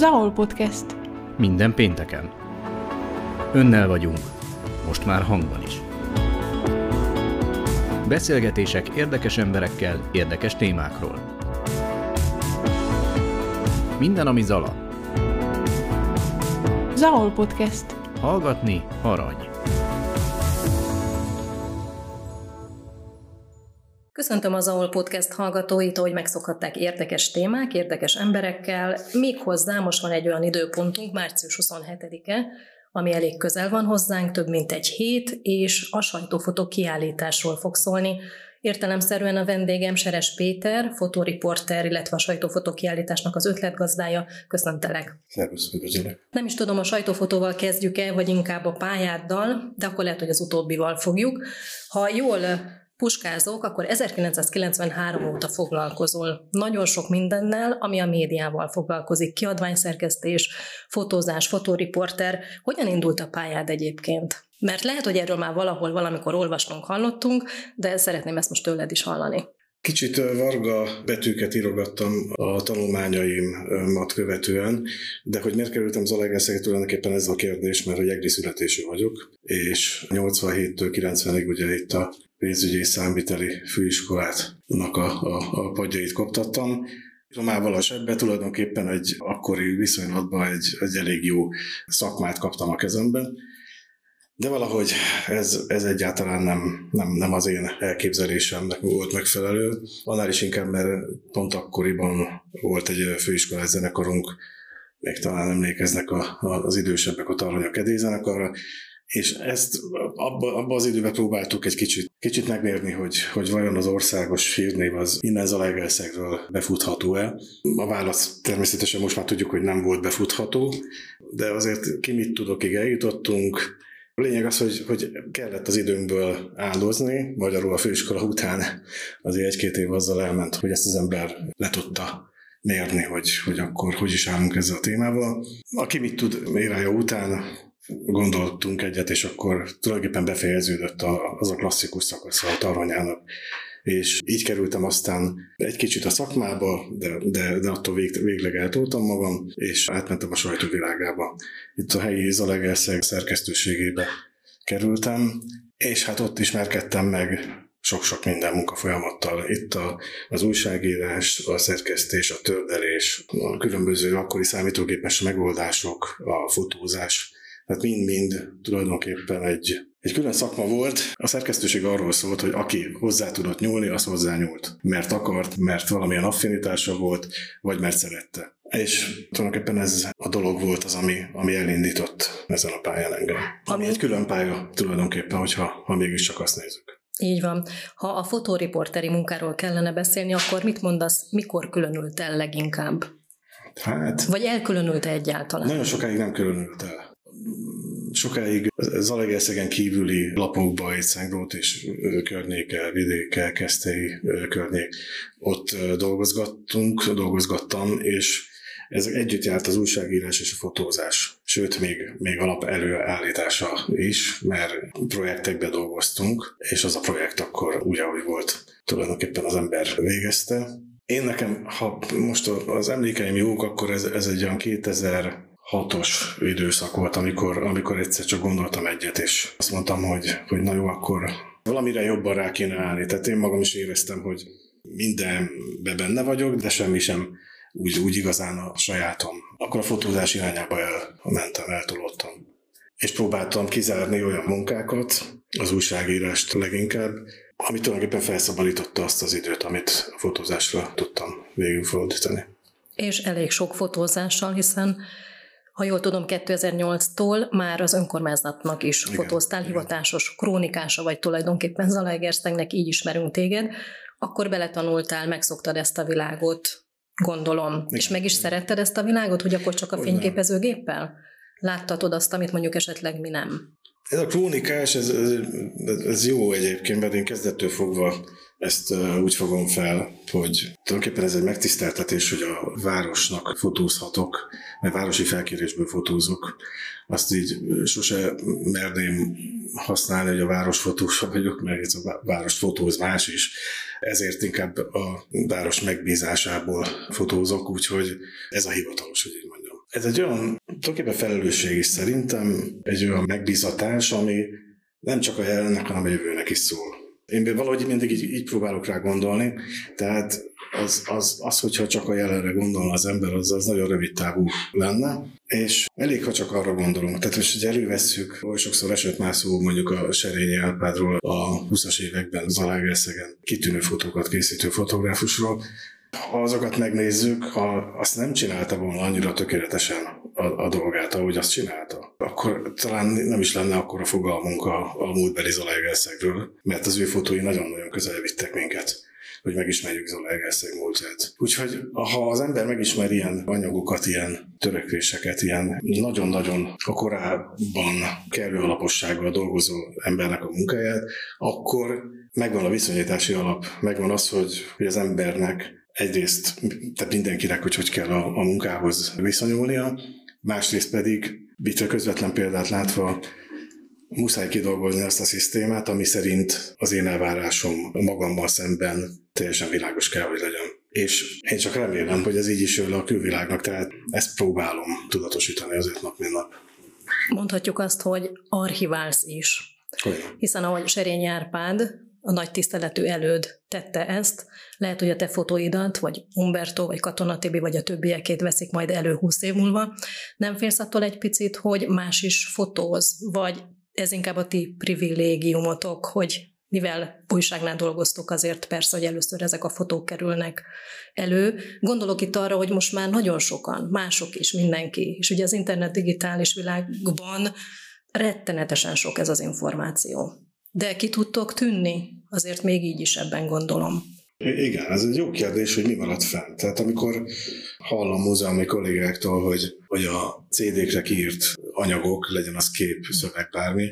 Zahol Podcast. Minden pénteken. Önnel vagyunk. Most már hangban is. Beszélgetések érdekes emberekkel, érdekes témákról. Minden, ami Zala. Zahol Podcast. Hallgatni arany. Köszöntöm az AOL Podcast hallgatóit, hogy megszokhatták érdekes témák, érdekes emberekkel. Méghozzá most van egy olyan időpontunk, március 27-e, ami elég közel van hozzánk, több mint egy hét, és a sajtófotó kiállításról fog szólni. Értelemszerűen a vendégem Seres Péter, fotóriporter, illetve a sajtófotó kiállításnak az ötletgazdája. Köszöntelek. Szervusz, üdvözlök. Nem is tudom, a sajtófotóval kezdjük-e, vagy inkább a pályáddal, de akkor lehet, hogy az utóbbival fogjuk. Ha jól puskázók, akkor 1993 óta foglalkozol nagyon sok mindennel, ami a médiával foglalkozik. Kiadványszerkesztés, fotózás, fotóriporter. Hogyan indult a pályád egyébként? Mert lehet, hogy erről már valahol valamikor olvastunk, hallottunk, de szeretném ezt most tőled is hallani. Kicsit varga betűket írogattam a tanulmányaimat követően, de hogy miért kerültem Zalaegerszegre tulajdonképpen ez a kérdés, mert hogy egri születésű vagyok, és 87-től 90-ig ugye itt a pénzügyi és számviteli főiskolátnak a, a, a padjait koptattam. Romával a sebbe tulajdonképpen egy akkori viszonylatban egy, egy elég jó szakmát kaptam a kezemben, de valahogy ez, ez egyáltalán nem, nem, nem az én elképzelésemnek volt megfelelő. Annál is inkább, mert pont akkoriban volt egy főiskolás zenekarunk, még talán emlékeznek a, a, az idősebbek a Tarhonya Kedély zenekarra, és ezt abban abba az időben próbáltuk egy kicsit, kicsit megmérni, hogy, hogy vajon az országos hírnév az innen Zalaegerszegről befutható-e. A válasz természetesen most már tudjuk, hogy nem volt befutható, de azért ki mit tudokig eljutottunk. A lényeg az, hogy, hogy kellett az időnkből áldozni, magyarul a főiskola után azért egy-két év azzal elment, hogy ezt az ember le tudta mérni, hogy, hogy akkor hogy is állunk ezzel a témával. Aki mit tud érája után, gondoltunk egyet, és akkor tulajdonképpen befejeződött az a klasszikus szakasz a tarvanyának. És így kerültem aztán egy kicsit a szakmába, de, de, de attól vég, végleg eltoltam magam, és átmentem a sajtóvilágába. Itt a helyi Zalegerszeg szerkesztőségébe kerültem, és hát ott ismerkedtem meg sok-sok minden munkafolyamattal. Itt a, az újságírás, a szerkesztés, a tördelés, a különböző akkori számítógépes megoldások, a fotózás, tehát mind-mind tulajdonképpen egy, egy külön szakma volt. A szerkesztőség arról szólt, hogy aki hozzá tudott nyúlni, az hozzá nyúlt. Mert akart, mert valamilyen affinitása volt, vagy mert szerette. És tulajdonképpen ez a dolog volt az, ami, ami elindított ezen a pályán engem. Ami egy külön pálya tulajdonképpen, hogyha ha mégiscsak azt nézzük. Így van. Ha a fotóriporteri munkáról kellene beszélni, akkor mit mondasz, mikor különült el leginkább? Hát... Vagy elkülönült egyáltalán? Nagyon sokáig nem különült el sokáig Zalegerszegen kívüli lapokba, egy Szentgrót és környéke, vidéke, Kesztei környék, ott dolgozgattunk, dolgozgattam, és ez együtt járt az újságírás és a fotózás. Sőt, még, még alap előállítása is, mert projektekbe dolgoztunk, és az a projekt akkor úgy, ahogy volt, tulajdonképpen az ember végezte. Én nekem, ha most az emlékeim jók, akkor ez, ez egy olyan 2000 hatos időszak volt, amikor, amikor egyszer csak gondoltam egyet, és azt mondtam, hogy, hogy na jó, akkor valamire jobban rá kéne állni. Tehát én magam is éreztem, hogy mindenbe benne vagyok, de semmi sem úgy, úgy igazán a sajátom. Akkor a fotózás irányába elmentem, eltolódtam. És próbáltam kizárni olyan munkákat, az újságírást leginkább, ami tulajdonképpen felszabadította azt az időt, amit a fotózásra tudtam végülfordítani. És elég sok fotózással, hiszen ha jól tudom, 2008-tól már az önkormányzatnak is igen, fotóztál, igen. hivatásos krónikása vagy tulajdonképpen Zalaegerszegnek, így ismerünk téged, akkor beletanultál, megszoktad ezt a világot, gondolom. Igen. És meg is szeretted ezt a világot, hogy akkor csak a fényképezőgéppel? Láttatod azt, amit mondjuk esetleg mi nem? Ez a krónikás, ez, ez, ez jó egyébként, mert én kezdettől fogva ezt úgy fogom fel, hogy tulajdonképpen ez egy megtiszteltetés, hogy a városnak fotózhatok, mert városi felkérésből fotózok. Azt így sose merném használni, hogy a városfotós vagyok, mert ez a város fotóz más is. Ezért inkább a város megbízásából fotózok, úgyhogy ez a hivatalos, hogy így mondjam. Ez egy olyan, tulajdonképpen felelősség is szerintem, egy olyan megbízatás, ami nem csak a jelennek, hanem a jövőnek is szól. Én valahogy mindig így, így próbálok rá gondolni, tehát az, az, az, hogyha csak a jelenre gondol az ember, az, az nagyon rövid távú lenne, és elég, ha csak arra gondolunk. Tehát most, hogy elővesszük, oly sokszor esett már szó mondjuk a Serényi Árpádról a 20-as években Zalaegerszegen kitűnő fotókat készítő fotográfusról, ha azokat megnézzük, ha azt nem csinálta volna annyira tökéletesen a, a dolgát, ahogy azt csinálta, akkor talán nem is lenne akkor a fogalmunk a, a múltbeli Zalaegerszegről, mert az ő fotói nagyon-nagyon közel vittek minket hogy megismerjük Zola Egerszeg múltját. Úgyhogy ha az ember megismer ilyen anyagokat, ilyen törekvéseket, ilyen nagyon-nagyon a korábban kellő alapossággal dolgozó embernek a munkáját, akkor megvan a viszonyítási alap, megvan az, hogy, hogy az embernek egyrészt, tehát mindenkinek, hogy hogy kell a, a munkához viszonyulnia, másrészt pedig, a közvetlen példát látva, muszáj kidolgozni azt a szisztémát, ami szerint az én elvárásom magammal szemben teljesen világos kell, hogy legyen. És én csak remélem, hogy ez így is jön le a külvilágnak, tehát ezt próbálom tudatosítani azért nap, mint nap. Mondhatjuk azt, hogy archiválsz is. Olyan. Hiszen ahogy Serény Árpád, a nagy tiszteletű előd tette ezt, lehet, hogy a te fotóidat, vagy Umberto, vagy Katona Tibi, vagy a többiekét veszik majd elő húsz év múlva. Nem félsz attól egy picit, hogy más is fotóz, vagy ez inkább a ti privilégiumotok, hogy mivel újságnál dolgoztok, azért persze, hogy először ezek a fotók kerülnek elő. Gondolok itt arra, hogy most már nagyon sokan, mások is, mindenki, és ugye az internet digitális világban rettenetesen sok ez az információ. De ki tudtok tűnni? Azért még így is ebben gondolom. Igen, ez egy jó kérdés, hogy mi maradt fent. Tehát amikor hallom múzeumi kollégáktól, hogy, hogy a CD-kre kiírt anyagok, legyen az kép, szöveg, bármi,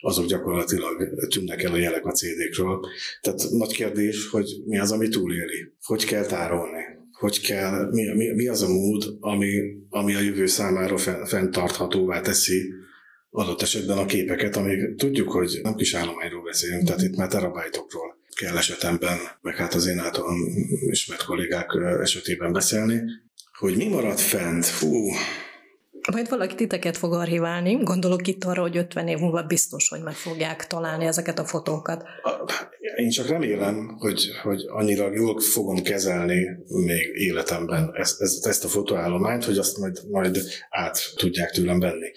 azok gyakorlatilag tűnnek el a jelek a CD-kről. Tehát nagy kérdés, hogy mi az, ami túléli. Hogy kell tárolni? Hogy kell, mi, mi, mi az a mód, ami, ami a jövő számára fenntarthatóvá teszi adott esetben a képeket, amíg tudjuk, hogy nem kis állományról beszélünk, tehát itt már terabájtokról kell esetemben, meg hát az én általam ismert kollégák esetében beszélni, hogy mi maradt fent, fú, majd valaki titeket fog archiválni. Gondolok itt arra, hogy 50 év múlva biztos, hogy meg fogják találni ezeket a fotókat. Én csak remélem, hogy, hogy annyira jól fogom kezelni még életemben ezt, ezt, ezt a fotóállományt, hogy azt majd, majd át tudják tőlem venni.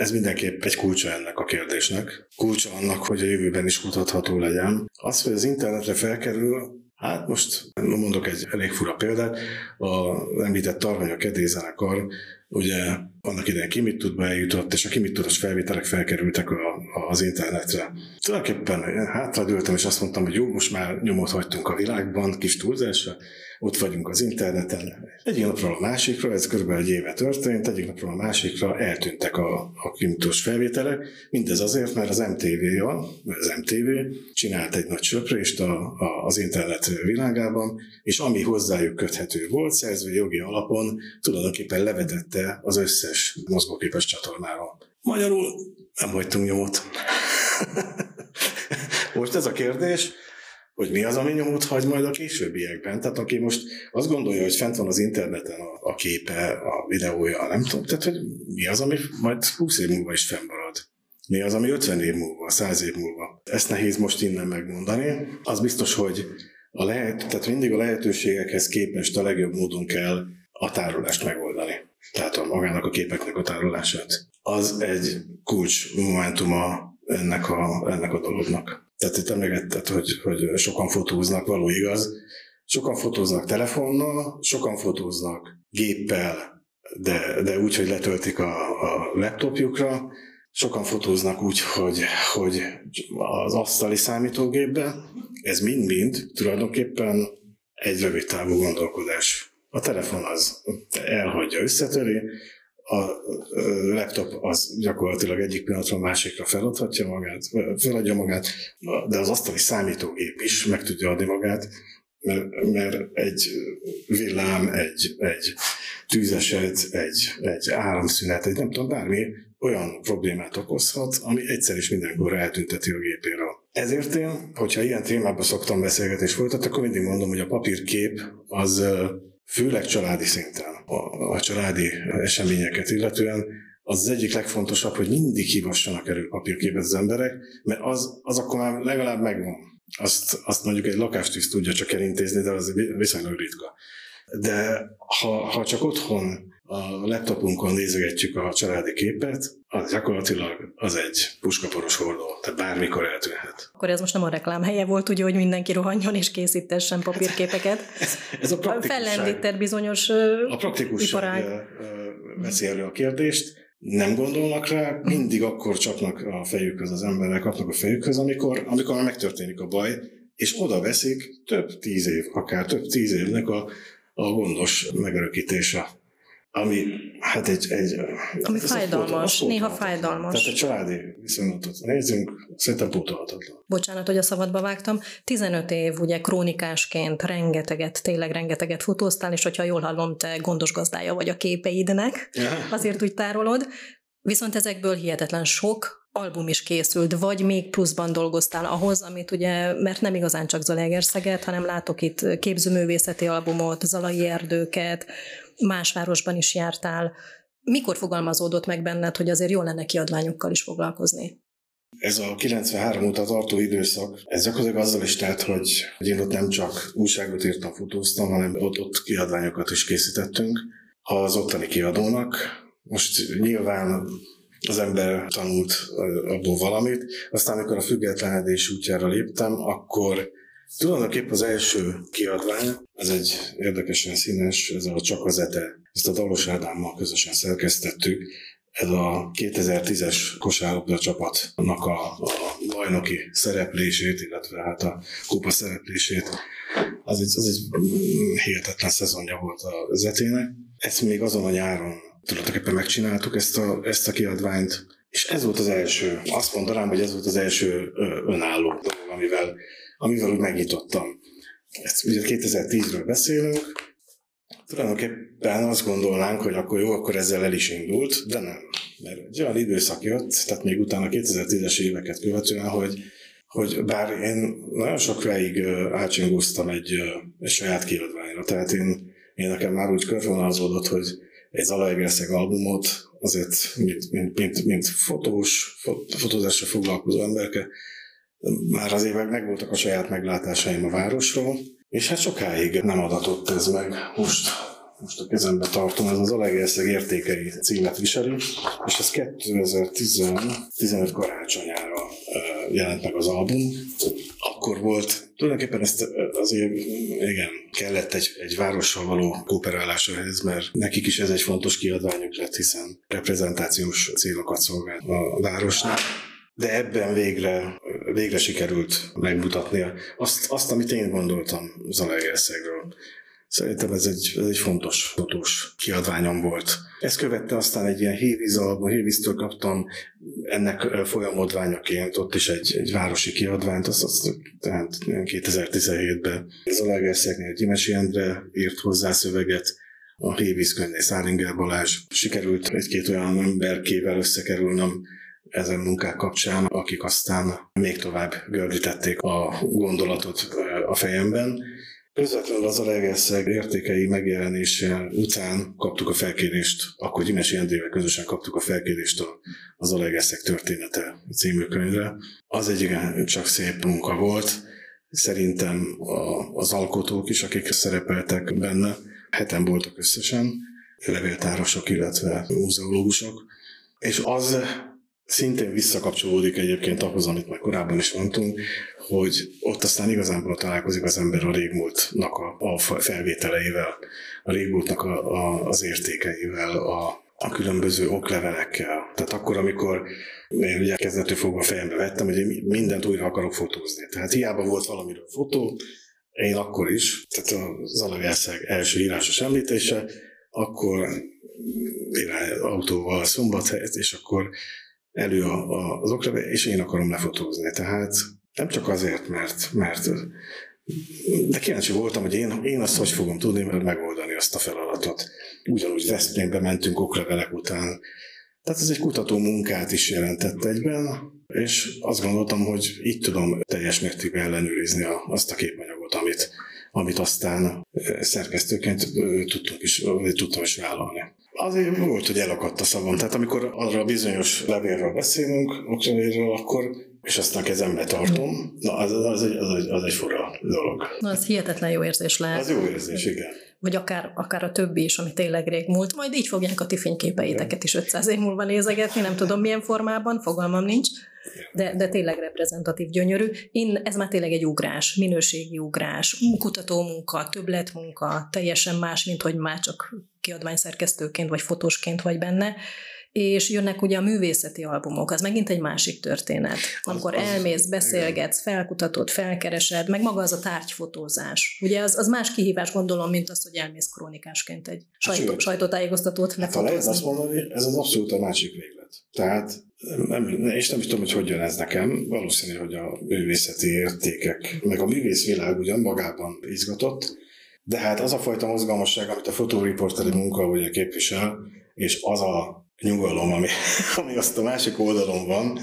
Ez mindenképp egy kulcsa ennek a kérdésnek. Kulcsa annak, hogy a jövőben is kutatható legyen. Az, hogy az internetre felkerül, Hát most mondok egy elég fura példát. A említett Tarhonya Kedézenekar ugye annak idején ki mit tud eljutott, és a ki mit tudós felvételek felkerültek a, a, az internetre. Tulajdonképpen hátradőltem, és azt mondtam, hogy jó, most már nyomot hagytunk a világban, kis túlzásra, ott vagyunk az interneten. Egyik napról a másikra, ez kb. egy éve történt, egyik napról a másikra eltűntek a, a kimitós felvételek. Mindez azért, mert az MTV, az MTV csinált egy nagy söprést a, a, az internet világában, és ami hozzájuk köthető volt, szerzői jogi alapon tulajdonképpen levetette az összes mozgóképes csatornáról. Magyarul nem hagytunk nyomot. Most ez a kérdés, hogy mi az, ami nyomot hagy majd a későbbiekben. Tehát aki most azt gondolja, hogy fent van az interneten a, a képe, a videója, nem tudom, tehát hogy mi az, ami majd 20 év múlva is fennmarad. Mi az, ami 50 év múlva, 100 év múlva. Ezt nehéz most innen megmondani. Az biztos, hogy a lehet, tehát mindig a lehetőségekhez képest a legjobb módon kell a tárolást megoldani. Tehát a magának a képeknek a tárolását. Az egy kulcs momentuma ennek a, ennek a dolognak. Tehát itt emlegetted, hogy, hogy sokan fotóznak, való igaz. Sokan fotóznak telefonnal, sokan fotóznak géppel, de, de úgy, hogy letöltik a, a laptopjukra, sokan fotóznak úgy, hogy, hogy az asztali számítógépbe. Ez mind-mind tulajdonképpen egy rövid távú gondolkodás. A telefon az elhagyja, összetöri, a laptop az gyakorlatilag egyik pillanatra a másikra feladhatja magát, feladja magát, de az asztali számítógép is meg tudja adni magát, mert, mert egy villám, egy, egy tűzeset, egy, egy áramszünet, egy nem tudom, bármi olyan problémát okozhat, ami egyszer is mindenkor eltünteti a gépéről. Ezért én, hogyha ilyen témában szoktam beszélgetni és folytatni, akkor mindig mondom, hogy a papírkép az főleg családi szinten, a, a családi eseményeket illetően, az az egyik legfontosabb, hogy mindig hívassanak elő papírképet az emberek, mert az, az akkor már legalább megvan. Azt, azt mondjuk egy lakástűz tudja csak elintézni, de az viszonylag ritka. De ha, ha csak otthon a laptopunkon nézegetjük a családi képet, az gyakorlatilag az egy puskaporos hordó, tehát bármikor eltűnhet. Akkor ez most nem a reklám helye volt, ugye, hogy mindenki rohanjon és készítessen papírképeket. Ez, ez a praktikusság. Fellendített bizonyos A praktikusság veszi elő a kérdést, nem gondolnak rá, mindig akkor csapnak a fejükhöz az emberek, kapnak a fejükhöz, amikor, amikor már megtörténik a baj, és oda veszik több tíz év, akár több tíz évnek a, a gondos megörökítése ami hát egy... egy ami fájdalmas, néha fájdalmas. Tehát egy családi viszonylatot nézzünk, szerintem pótolhatatlan. Bocsánat, hogy a szabadba vágtam. 15 év ugye krónikásként rengeteget, tényleg rengeteget fotóztál, és hogyha jól hallom, te gondos gazdája vagy a képeidnek, ja. azért úgy tárolod. Viszont ezekből hihetetlen sok album is készült, vagy még pluszban dolgoztál ahhoz, amit ugye, mert nem igazán csak Zalaegerszeget, hanem látok itt képzőművészeti albumot, Zalai erdőket, más városban is jártál. Mikor fogalmazódott meg benned, hogy azért jó lenne kiadványokkal is foglalkozni? Ez a 93 óta tartó időszak, ez gyakorlatilag azzal is telt, hogy, hogy én ott nem csak újságot írtam, fotóztam, hanem ott, ott kiadványokat is készítettünk az ottani kiadónak. Most nyilván az ember tanult abból valamit, aztán amikor a függetlenedés útjára léptem, akkor Tulajdonképpen az első kiadvány, ez egy érdekesen színes, ez a Csak az Ete. Ezt a Dalos Ádámmal közösen szerkesztettük. Ez a 2010-es kosárlabda csapatnak a, a bajnoki szereplését, illetve hát a kupa szereplését. Az egy, az egy hihetetlen szezonja volt a zetének. Ezt még azon a nyáron tulajdonképpen megcsináltuk ezt a, ezt a kiadványt, és ez volt az első, azt mondanám, hogy ez volt az első önálló dolog, amivel amivel úgy megnyitottam. Ezt ugye 2010-ről beszélünk, tulajdonképpen azt gondolnánk, hogy akkor jó, akkor ezzel el is indult, de nem. Mert egy olyan időszak jött, tehát még utána 2010-es éveket követően, hogy, hogy bár én nagyon sok végig átsingóztam egy, egy saját kiadványra, tehát én, én nekem már úgy körvonalazódott, hogy egy Zalaegerszeg albumot azért, mint, mint, mint, mint fotós, fotózásra foglalkozó emberke, már az évek megvoltak a saját meglátásaim a városról, és hát sokáig nem adatott ez meg. Most, most a kezembe tartom, ez az Alegerszeg értékei címet viseli, és ez 2015 karácsonyára jelent meg az album. Akkor volt, tulajdonképpen ezt azért igen, kellett egy, egy várossal való kooperálás ehhez, mert nekik is ez egy fontos kiadványuk lett, hiszen reprezentációs célokat szolgál a városnak de ebben végre, végre sikerült megmutatnia azt, azt, amit én gondoltam Zalaegerszegről. Szerintem ez egy, ez egy fontos fotós kiadványom volt. Ezt követte aztán egy ilyen Hévíz album, Hévíztől kaptam ennek folyamodványaként ott is egy, egy városi kiadványt, azt, azt tehát 2017-ben Zalaegerszegnél Gyimesi Endre írt hozzá szöveget, a Hévíz könyvé Száringer Balázs. Sikerült egy-két olyan emberkével összekerülnöm, ezen munkák kapcsán, akik aztán még tovább gördítették a gondolatot a fejemben. Közvetlenül az Alegerszeg értékei megjelenése után kaptuk a felkérést, akkor Gyimesi Endrével közösen kaptuk a felkérést az Alegerszeg története című könyvre. Az egy igen csak szép munka volt. Szerintem az alkotók is, akik szerepeltek benne, heten voltak összesen, levéltárosok, illetve múzeológusok, és az szintén visszakapcsolódik egyébként ahhoz, amit már korábban is mondtunk, hogy ott aztán igazából találkozik az ember a régmúltnak a, a felvételeivel, a régmúltnak a, a, az értékeivel, a, a különböző oklevelekkel. Tehát akkor, amikor én ugye kezdetől fogva fejembe vettem, hogy én mindent újra akarok fotózni. Tehát hiába volt valamiről fotó, én akkor is, tehát az Alagászeg első írásos említése, akkor autóval szombathelyet, és akkor elő a, a, az oklevél, és én akarom lefotózni. Tehát nem csak azért, mert, mert de kíváncsi voltam, hogy én, én azt hogy fogom tudni mert megoldani azt a feladatot. Ugyanúgy Veszprémbe mentünk oklevelek után. Tehát ez egy kutató munkát is jelentett egyben, és azt gondoltam, hogy így tudom teljes mértékben ellenőrizni a, azt a képanyagot, amit, amit aztán szerkesztőként tudtunk is, tudtam is vállalni. Azért volt, hogy elakadt a szavam. Tehát amikor arra a bizonyos levélről beszélünk, oklevéről, akkor és azt a kezembe tartom, na az, az, egy, az, egy, az egy fura dolog. Na, az hihetetlen jó érzés lehet. Az jó érzés, igen. Vagy akár, akár a többi is, ami tényleg rég múlt. Majd így fogják a ti fényképeiteket is 500 év múlva nézegetni, nem tudom milyen formában, fogalmam nincs, de, de tényleg reprezentatív, gyönyörű. Én, ez már tényleg egy ugrás, minőségi ugrás, kutatómunka, többletmunka, teljesen más, mint hogy már csak kiadványszerkesztőként vagy fotósként vagy benne és jönnek ugye a művészeti albumok, az megint egy másik történet. Amikor az, az, elmész, beszélgetsz, felkutatod, felkeresed, meg maga az a tárgyfotózás. Ugye az, az más kihívás gondolom, mint az, hogy elmész krónikásként egy sajtó, sajtótájékoztatót hát, ha lehet azt mondani, ez az abszolút a másik véglet. Tehát nem, és nem is tudom, hogy hogy jön ez nekem. Valószínű, hogy a művészeti értékek, meg a művészvilág ugyan magában izgatott, de hát az a fajta mozgalmasság, amit a fotóriporteri munka ugye képvisel, és az a nyugalom, ami, ami azt a másik oldalon van,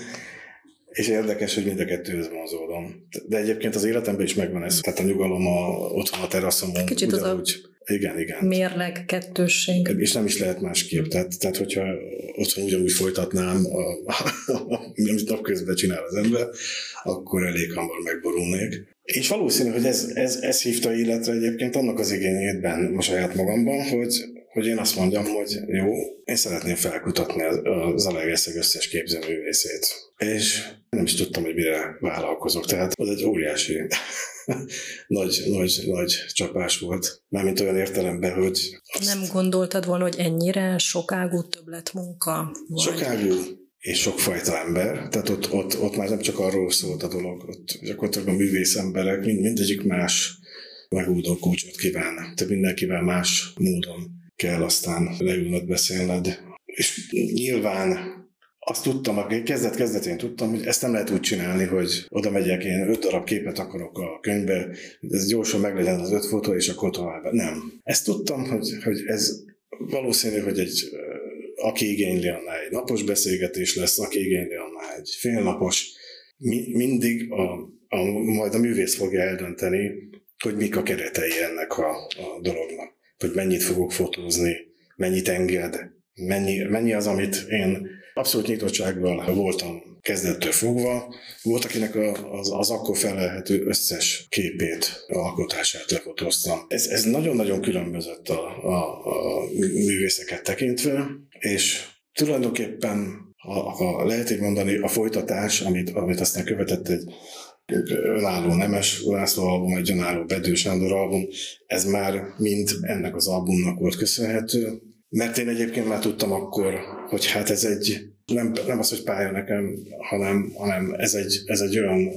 és érdekes, hogy mind a kettőhöz vonzódom. De egyébként az életemben is megvan ez. Tehát a nyugalom a, otthon a teraszomon. Kicsit az a igen, igen. Mérleg, kettősség. És nem is lehet másképp. Tehát, tehát hogyha otthon ugyanúgy folytatnám, a, amit napközben csinál az ember, akkor elég hamar megborulnék. És valószínű, hogy ez, ez, ez hívta életre egyébként annak az igényétben a saját magamban, hogy, hogy én azt mondjam, hogy jó, én szeretném felkutatni az Alegerszeg összes képzőművészét. És nem is tudtam, hogy mire vállalkozok. Tehát az egy óriási nagy, nagy, nagy csapás volt. Mármint olyan értelemben, hogy... Azt... Nem gondoltad volna, hogy ennyire sokágú többletmunka? Vagy... Sokágú, és sokfajta ember, tehát ott, ott, ott már nem csak arról szólt a dolog, ott gyakorlatilag a művész emberek, mind, mindegyik más megúdó kulcsot kíván, tehát mindenkivel más módon kell aztán leülnöd, beszélned. És nyilván azt tudtam, aki kezdet-kezdetén tudtam, hogy ezt nem lehet úgy csinálni, hogy oda megyek, én öt darab képet akarok a könyvbe, ez gyorsan meglegyen az öt fotó, és akkor tovább. Nem. Ezt tudtam, hogy, hogy ez valószínű, hogy egy aki igényli, annál egy napos beszélgetés lesz, aki igényli, annál egy félnapos. Mi, mindig a, a, majd a művész fogja eldönteni, hogy mik a keretei ennek a, a dolognak. Hogy mennyit fogok fotózni, mennyit enged, mennyi, mennyi az, amit én abszolút nyitottsággal voltam kezdettől fogva. Volt, akinek az, az akkor felelhető összes képét, alkotását lefotóztam. Ez, ez nagyon-nagyon különbözött a, a, a művészeket tekintve, és tulajdonképpen ha, ha lehet így mondani, a folytatás, amit, amit aztán követett egy önálló Nemes László album, egy önálló Bedő Sándor album, ez már mind ennek az albumnak volt köszönhető, mert én egyébként már tudtam akkor, hogy hát ez egy, nem, nem az, hogy pálya nekem, hanem, hanem ez, egy, ez egy olyan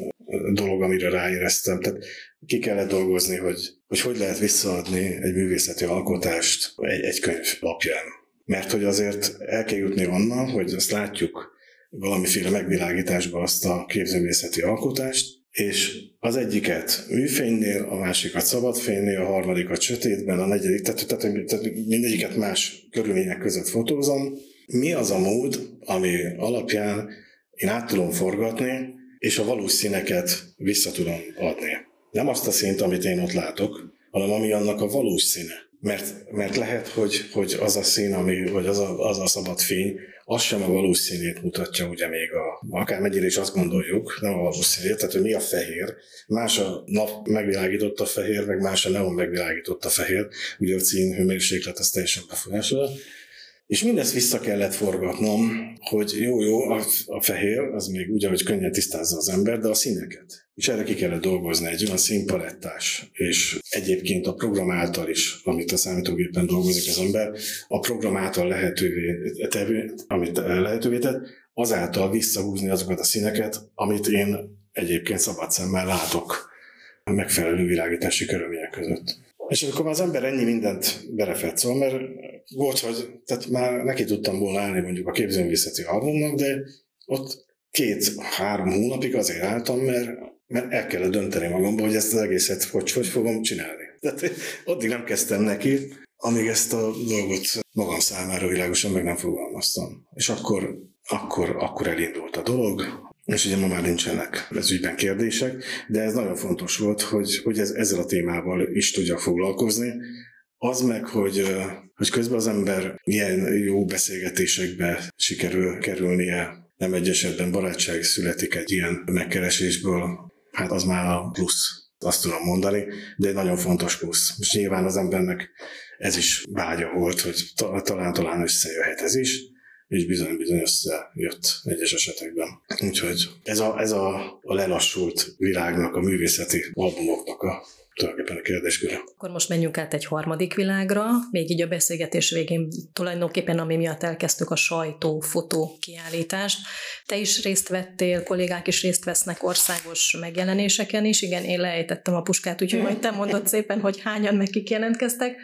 dolog, amire ráéreztem. Tehát ki kellett dolgozni, hogy hogy, hogy lehet visszaadni egy művészeti alkotást egy, egy könyv lapján. Mert hogy azért el kell jutni onnan, hogy azt látjuk valamiféle megvilágításba azt a képzőművészeti alkotást, és az egyiket műfénynél, a másikat szabadfénynél, a harmadikat sötétben, a negyedik, tehát, tehát, tehát mindegyiket más körülmények között fotózom. Mi az a mód, ami alapján én át tudom forgatni, és a valós színeket vissza tudom adni. Nem azt a színt, amit én ott látok, hanem ami annak a valós színe. Mert, mert lehet, hogy, hogy az a szín, ami, vagy az a, az a szabad fény, az sem a valós színét mutatja, ugye még a, akármennyire is azt gondoljuk, nem a valós színét, tehát hogy mi a fehér. Más a nap megvilágított a fehér, meg más a neon megvilágított a fehér. Ugye a cín hőmérséklet az teljesen befolyásolja. És mindezt vissza kellett forgatnom, hogy jó, jó, a, a fehér, az még úgy, hogy könnyen tisztázza az ember, de a színeket. És erre ki kellett dolgozni egy olyan színpalettás, és egyébként a program által is, amit a számítógépen dolgozik az ember, a program által lehetővé, tevő, amit lehetővé tett, azáltal visszahúzni azokat a színeket, amit én egyébként szabad szemmel látok megfelelő világítási körülmények között. És akkor az ember ennyi mindent belefetszol, mert volt, hogy tehát már neki tudtam volna állni mondjuk a képzőművészeti albumnak, de ott két-három hónapig azért álltam, mert, mert el kellett dönteni magamban, hogy ezt az egészet hogy, hogy fogom csinálni. Tehát addig nem kezdtem neki, amíg ezt a dolgot magam számára világosan meg nem fogalmaztam. És akkor, akkor, akkor elindult a dolog, és ugye ma már nincsenek ez ügyben kérdések, de ez nagyon fontos volt, hogy, hogy ez, ezzel a témával is tudja foglalkozni. Az meg, hogy, hogy közben az ember ilyen jó beszélgetésekbe sikerül kerülnie, nem egy esetben barátság születik egy ilyen megkeresésből, hát az már a plusz, azt tudom mondani, de egy nagyon fontos plusz. És nyilván az embernek ez is vágya volt, hogy talán-talán összejöhet ez is és bizony-bizony összejött egyes esetekben. Úgyhogy ez a, ez a, a lelassult világnak, a művészeti albumoknak a tulajdonképpen a kérdésköre. Akkor most menjünk át egy harmadik világra, még így a beszélgetés végén tulajdonképpen, ami miatt elkezdtük a sajtó-fotó kiállítást. Te is részt vettél, kollégák is részt vesznek országos megjelenéseken is. Igen, én lejtettem a puskát, úgyhogy majd te mondod szépen, hogy hányan meg kik jelentkeztek.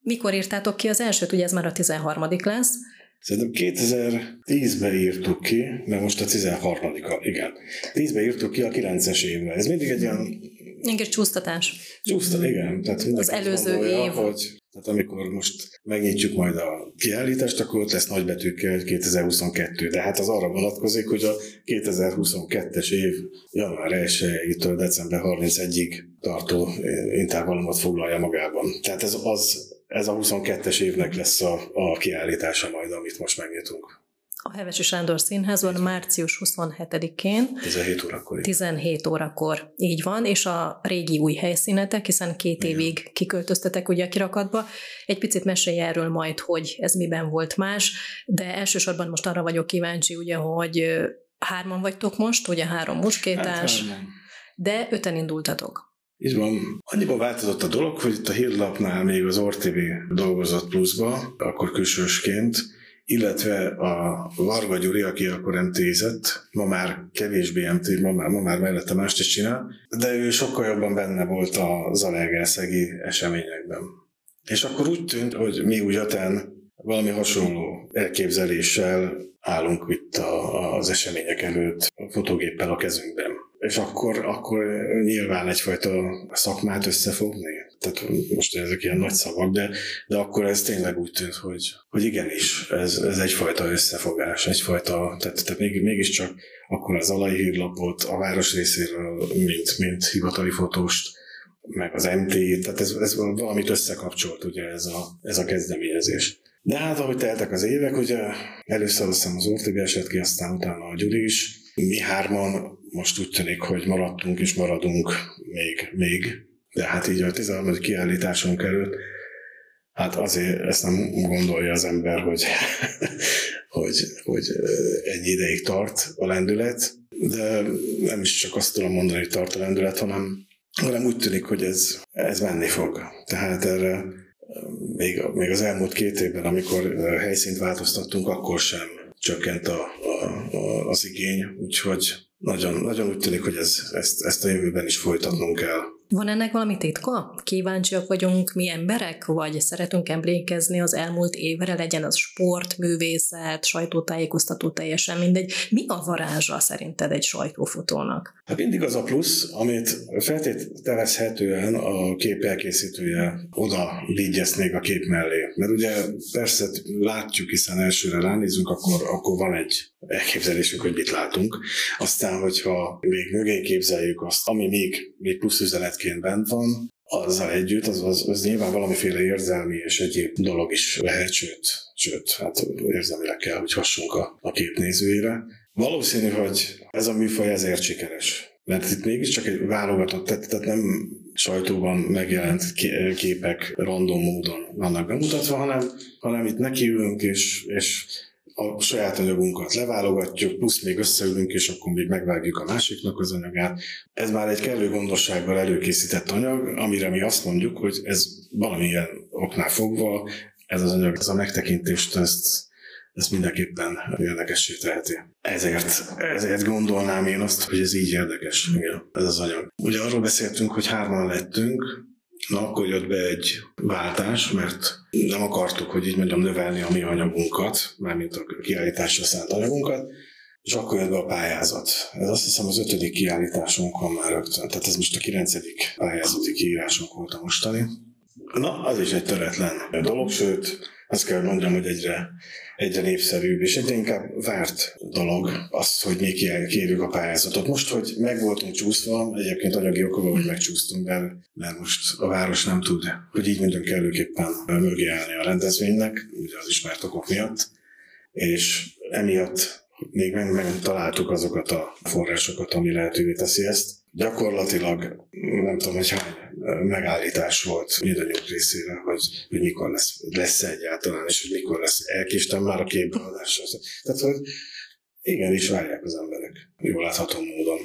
Mikor írtátok ki az elsőt? Ugye ez már a 13 lesz. Szerintem 2010-ben írtuk ki, mert most a 13 -a, igen. 10-ben írtuk ki a 9-es évre. Ez mindig egy olyan... Igen, csúsztatás. Csúsztat, igen. Tehát az előző gondolja, év. Hogy, tehát amikor most megnyitjuk majd a kiállítást, akkor ott lesz nagybetűkkel 2022, de hát az arra vonatkozik, hogy a 2022-es év január 1-től december 31-ig tartó intervallumot foglalja magában. Tehát ez az ez a 22-es évnek lesz a, a kiállítása majd, amit most megnyitunk. A Hevesi Sándor Színházon március 27-én. 17 órakor. 17 órakor, így van, és a régi új helyszínetek, hiszen két Igen. évig kiköltöztetek ugye a kirakatba. Egy picit mesélj erről majd, hogy ez miben volt más, de elsősorban most arra vagyok kíváncsi, ugye, hogy hárman vagytok most, ugye három muskétás, hát, de öten indultatok. Így van. Annyiban változott a dolog, hogy itt a hírlapnál még az ORTV dolgozott pluszba, akkor külsősként, illetve a Varga Gyuri, aki akkor MT-zett, ma már kevésbé MT, ma már, ma már mellette mást is csinál, de ő sokkal jobban benne volt a Zalaegerszegi eseményekben. És akkor úgy tűnt, hogy mi úgy öten valami hasonló elképzeléssel állunk itt a, az események előtt a fotógéppel a kezünkben és akkor, akkor nyilván egyfajta szakmát összefogni. Tehát most ezek ilyen nagy szavak, de, de akkor ez tényleg úgy tűnt, hogy, hogy igenis, ez, ez egyfajta összefogás, egyfajta, tehát, tehát még, mégiscsak akkor az alai hírlapot a város részéről, mint, mint hivatali fotóst, meg az MT, tehát ez, ez valamit összekapcsolt ugye ez a, ez a kezdeményezés. De hát ahogy teltek az évek, ugye először azt hiszem az Ortiga esett ki, aztán utána a Gyuri is, mi hárman most úgy tűnik, hogy maradtunk és maradunk még, még. de hát így a 13. kiállításon került, hát azért ezt nem gondolja az ember, hogy, hogy, hogy ennyi ideig tart a lendület, de nem is csak azt tudom mondani, hogy tart a lendület, hanem, hanem úgy tűnik, hogy ez, ez menni fog. Tehát erre még, még az elmúlt két évben, amikor helyszínt változtattunk, akkor sem csökkent a, a, a, az igény, úgyhogy nagyon, nagyon úgy tűnik, hogy ez, ezt, ezt a jövőben is folytatnunk kell. Van ennek valami titka? Kíváncsiak vagyunk mi emberek, vagy szeretünk emlékezni az elmúlt évre, legyen az sport, művészet, sajtótájékoztató, teljesen mindegy. Mi a varázsa szerinted egy sajtófotónak? Hát mindig az a plusz, amit feltételezhetően a kép elkészítője oda vigyesz még a kép mellé. Mert ugye persze látjuk, hiszen elsőre ránézünk, akkor, akkor van egy elképzelésünk, hogy mit látunk. Aztán, hogyha még mögé képzeljük azt, ami még, még plusz üzenet üzenetként bent van, azzal együtt, az, az, az nyilván valamiféle érzelmi és egyéb dolog is lehet, sőt, sőt hát érzelmileg kell, hogy hassunk a, a képnézőire. Valószínű, hogy ez a műfaj ezért sikeres. Mert itt mégiscsak egy válogatott, tehát, tehát nem sajtóban megjelent képek random módon vannak bemutatva, hanem, hanem itt nekiülünk, és, és a saját anyagunkat leválogatjuk, plusz még összeülünk, és akkor még megvágjuk a másiknak az anyagát. Ez már egy kellő gondossággal előkészített anyag, amire mi azt mondjuk, hogy ez valamilyen oknál fogva, ez az anyag, ez a megtekintést, ezt, ezt mindenképpen érdekessé teheti. Ezért, ezért gondolnám én azt, hogy ez így érdekes, igen, ez az anyag. Ugye arról beszéltünk, hogy hárman lettünk, Na, akkor jött be egy váltás, mert nem akartuk, hogy így mondjam, növelni a mi anyagunkat, mármint a kiállításra szánt anyagunkat, és akkor jött be a pályázat. Ez azt hiszem az ötödik kiállításunk van már rögtön, tehát ez most a kilencedik pályázati kiírásunk volt a mostani. Na, az is egy töretlen dolog, sőt, azt kell mondjam, hogy egyre, egyre népszerűbb, és egyre inkább várt dolog az, hogy mi kérjük a pályázatot. Most, hogy meg voltunk csúszva, egyébként anyagi okokban, hogy megcsúsztunk, mert, mert most a város nem tud, hogy így mondjam kellőképpen mögé állni a rendezvénynek, ugye az ismert okok miatt, és emiatt még meg, meg találtuk azokat a forrásokat, ami lehetővé teszi ezt. Gyakorlatilag nem tudom, hogy hány megállítás volt mindannyiunk részére, hogy, hogy mikor lesz, lesz egyáltalán, és hogy mikor lesz. Elkéstem már a képbeadásra. Tehát, hogy igenis várják az emberek, jól látható módon.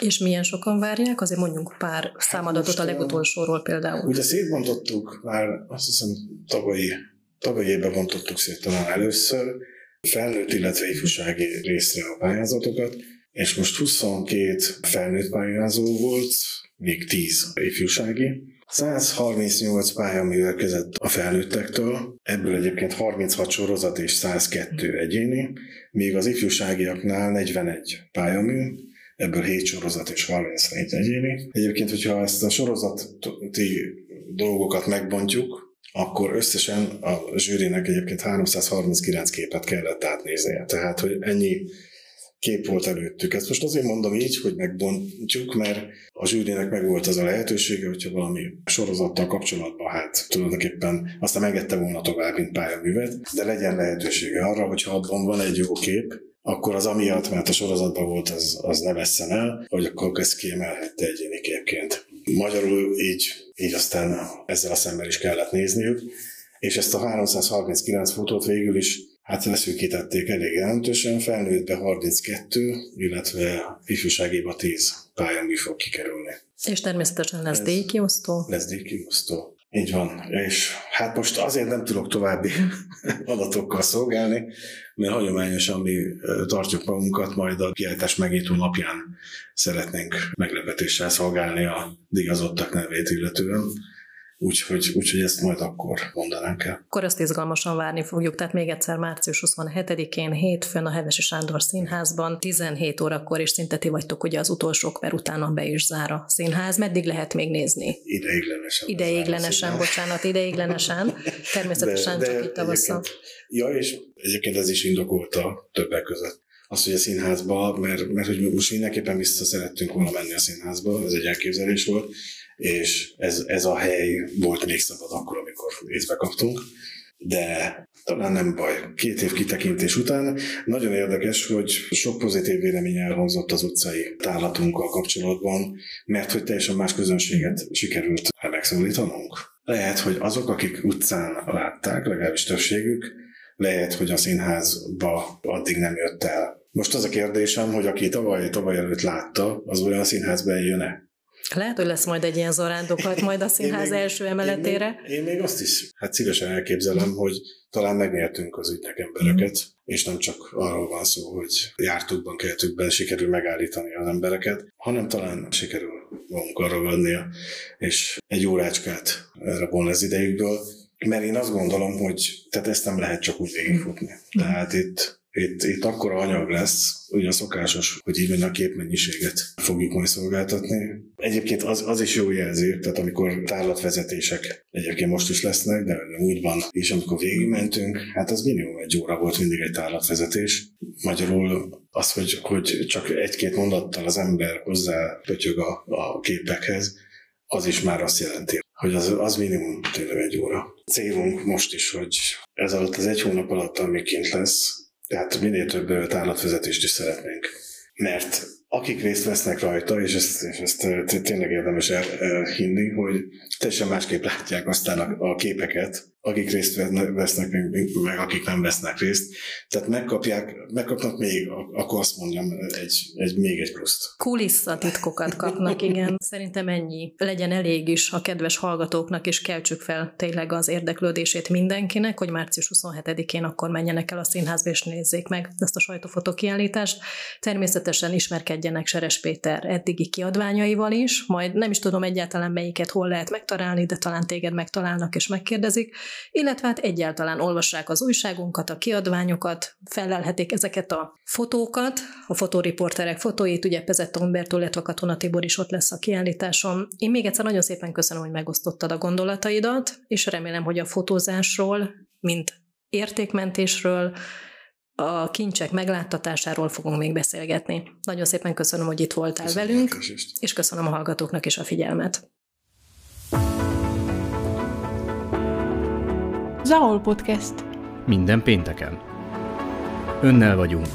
És milyen sokan várják? Azért mondjunk pár számadatot a legutolsóról például. Ugye szétbontottuk már, azt hiszem tavalyi, tavalyi évben bontottuk szét talán először, felnőtt, illetve ifjúsági részre a pályázatokat, és most 22 felnőtt pályázó volt, még 10 ifjúsági. 138 pályamű érkezett a felnőttektől, ebből egyébként 36 sorozat és 102 egyéni, míg az ifjúságiaknál 41 pályamű, ebből 7 sorozat és 37 egyéni. Egyébként, hogyha ezt a sorozati dolgokat megbontjuk, akkor összesen a zsűrinek egyébként 339 képet kellett átnéznie. Tehát, hogy ennyi kép volt előttük. Ezt most azért mondom így, hogy megbontjuk, mert a zsűrinek meg volt az a lehetősége, hogyha valami sorozattal kapcsolatban, hát tulajdonképpen aztán megette volna tovább, mint pályaművet, de legyen lehetősége arra, hogyha abban van egy jó kép, akkor az amiatt, mert a sorozatban volt, az, az ne vesszen el, hogy akkor ezt kiemelhette egyéni képként. Magyarul így, így aztán ezzel a szemmel is kellett nézniük, és ezt a 339 fotót végül is hát leszűkítették elég jelentősen, felnőttbe 32, illetve ifjúságéba 10 pályamű fog kikerülni. És természetesen lesz díjkiosztó. Lesz díjkiosztó. Így van. És hát most azért nem tudok további adatokkal szolgálni, mert hagyományosan mi tartjuk magunkat, majd a kiállítás megnyitó napján szeretnénk meglepetéssel szolgálni a díjazottak nevét illetően. Úgyhogy, úgyhogy ezt majd akkor mondanánk el. Akkor ezt izgalmasan várni fogjuk, tehát még egyszer március 27-én hétfőn a Hevesi Sándor Színházban 17 órakor, és szinte ti vagytok ugye az utolsók, mert utána be is zár a színház. Meddig lehet még nézni? Ideiglenesen. Ideiglenesen, bocsánat, ideiglenesen. Természetesen de, de csak itt tavasszal. Ja, és egyébként ez is indokolta többek között az, hogy a színházba, mert, mert hogy most mindenképpen vissza szerettünk volna menni a színházba, ez egy elképzelés volt, és ez, ez a hely volt még szabad akkor, amikor észbe kaptunk, de talán nem baj. Két év kitekintés után nagyon érdekes, hogy sok pozitív vélemény elhangzott az utcai tárlatunkkal kapcsolatban, mert hogy teljesen más közönséget sikerült megszólítanunk. Lehet, hogy azok, akik utcán látták, legalábbis többségük, lehet, hogy a színházba addig nem jött el. Most az a kérdésem, hogy aki tavaly, tavaly előtt látta, az olyan színházba eljön-e? Lehet, hogy lesz majd egy ilyen zarándokat majd a színház még, első emeletére. Én még, én még azt is hát szívesen elképzelem, hogy talán megnyertünk az ügynek embereket, mm. és nem csak arról van szó, hogy jártukban, keltükben sikerül megállítani az embereket, hanem talán sikerül magunkkal ragadnia, és egy órácskát rabolni az idejükből, mert én azt gondolom, hogy tehát ezt nem lehet csak úgy végigfutni. Mm. Tehát itt itt, itt akkora anyag lesz, ugye szokásos, hogy így a képmennyiséget fogjuk majd szolgáltatni. Egyébként az, az is jó jelző, tehát amikor tárlatvezetések egyébként most is lesznek, de van, és amikor végigmentünk, hát az minimum egy óra volt mindig egy tárlatvezetés. Magyarul az, hogy, hogy csak egy-két mondattal az ember hozzá pötyög a, a képekhez, az is már azt jelenti, hogy az, az minimum tényleg egy óra. Célunk most is, hogy ez alatt az egy hónap alatt, ami kint lesz, tehát minél több tárlatvezetést is szeretnénk. Mert akik részt vesznek rajta, és ezt, és ezt tényleg érdemes elhinni, hogy teljesen másképp látják aztán a, a képeket, akik részt vesznek, meg, akik nem vesznek részt. Tehát megkapják, megkapnak még, akkor azt mondjam, egy, egy még egy pluszt. Kulisszatitkokat kapnak, igen. Szerintem ennyi. Legyen elég is a kedves hallgatóknak, és keltsük fel tényleg az érdeklődését mindenkinek, hogy március 27-én akkor menjenek el a színházba, és nézzék meg ezt a sajtófotó kiállítást. Természetesen ismerkedjenek Seres Péter eddigi kiadványaival is, majd nem is tudom egyáltalán melyiket hol lehet megtalálni, de talán téged megtalálnak és megkérdezik illetve hát egyáltalán olvassák az újságunkat, a kiadványokat, felelhetik ezeket a fotókat, a fotóriporterek fotóit, ugye Pezett Umberto, illetve Katona Tibor is ott lesz a kiállításon. Én még egyszer nagyon szépen köszönöm, hogy megosztottad a gondolataidat, és remélem, hogy a fotózásról, mint értékmentésről, a kincsek megláttatásáról fogunk még beszélgetni. Nagyon szépen köszönöm, hogy itt voltál köszönöm velünk, és köszönöm a hallgatóknak is a figyelmet. Zaol Podcast. Minden pénteken. Önnel vagyunk,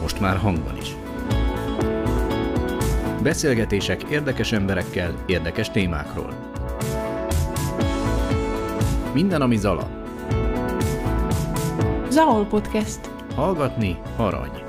most már hangban is. Beszélgetések érdekes emberekkel, érdekes témákról. Minden, ami Zala. Zaol Podcast. Hallgatni arany.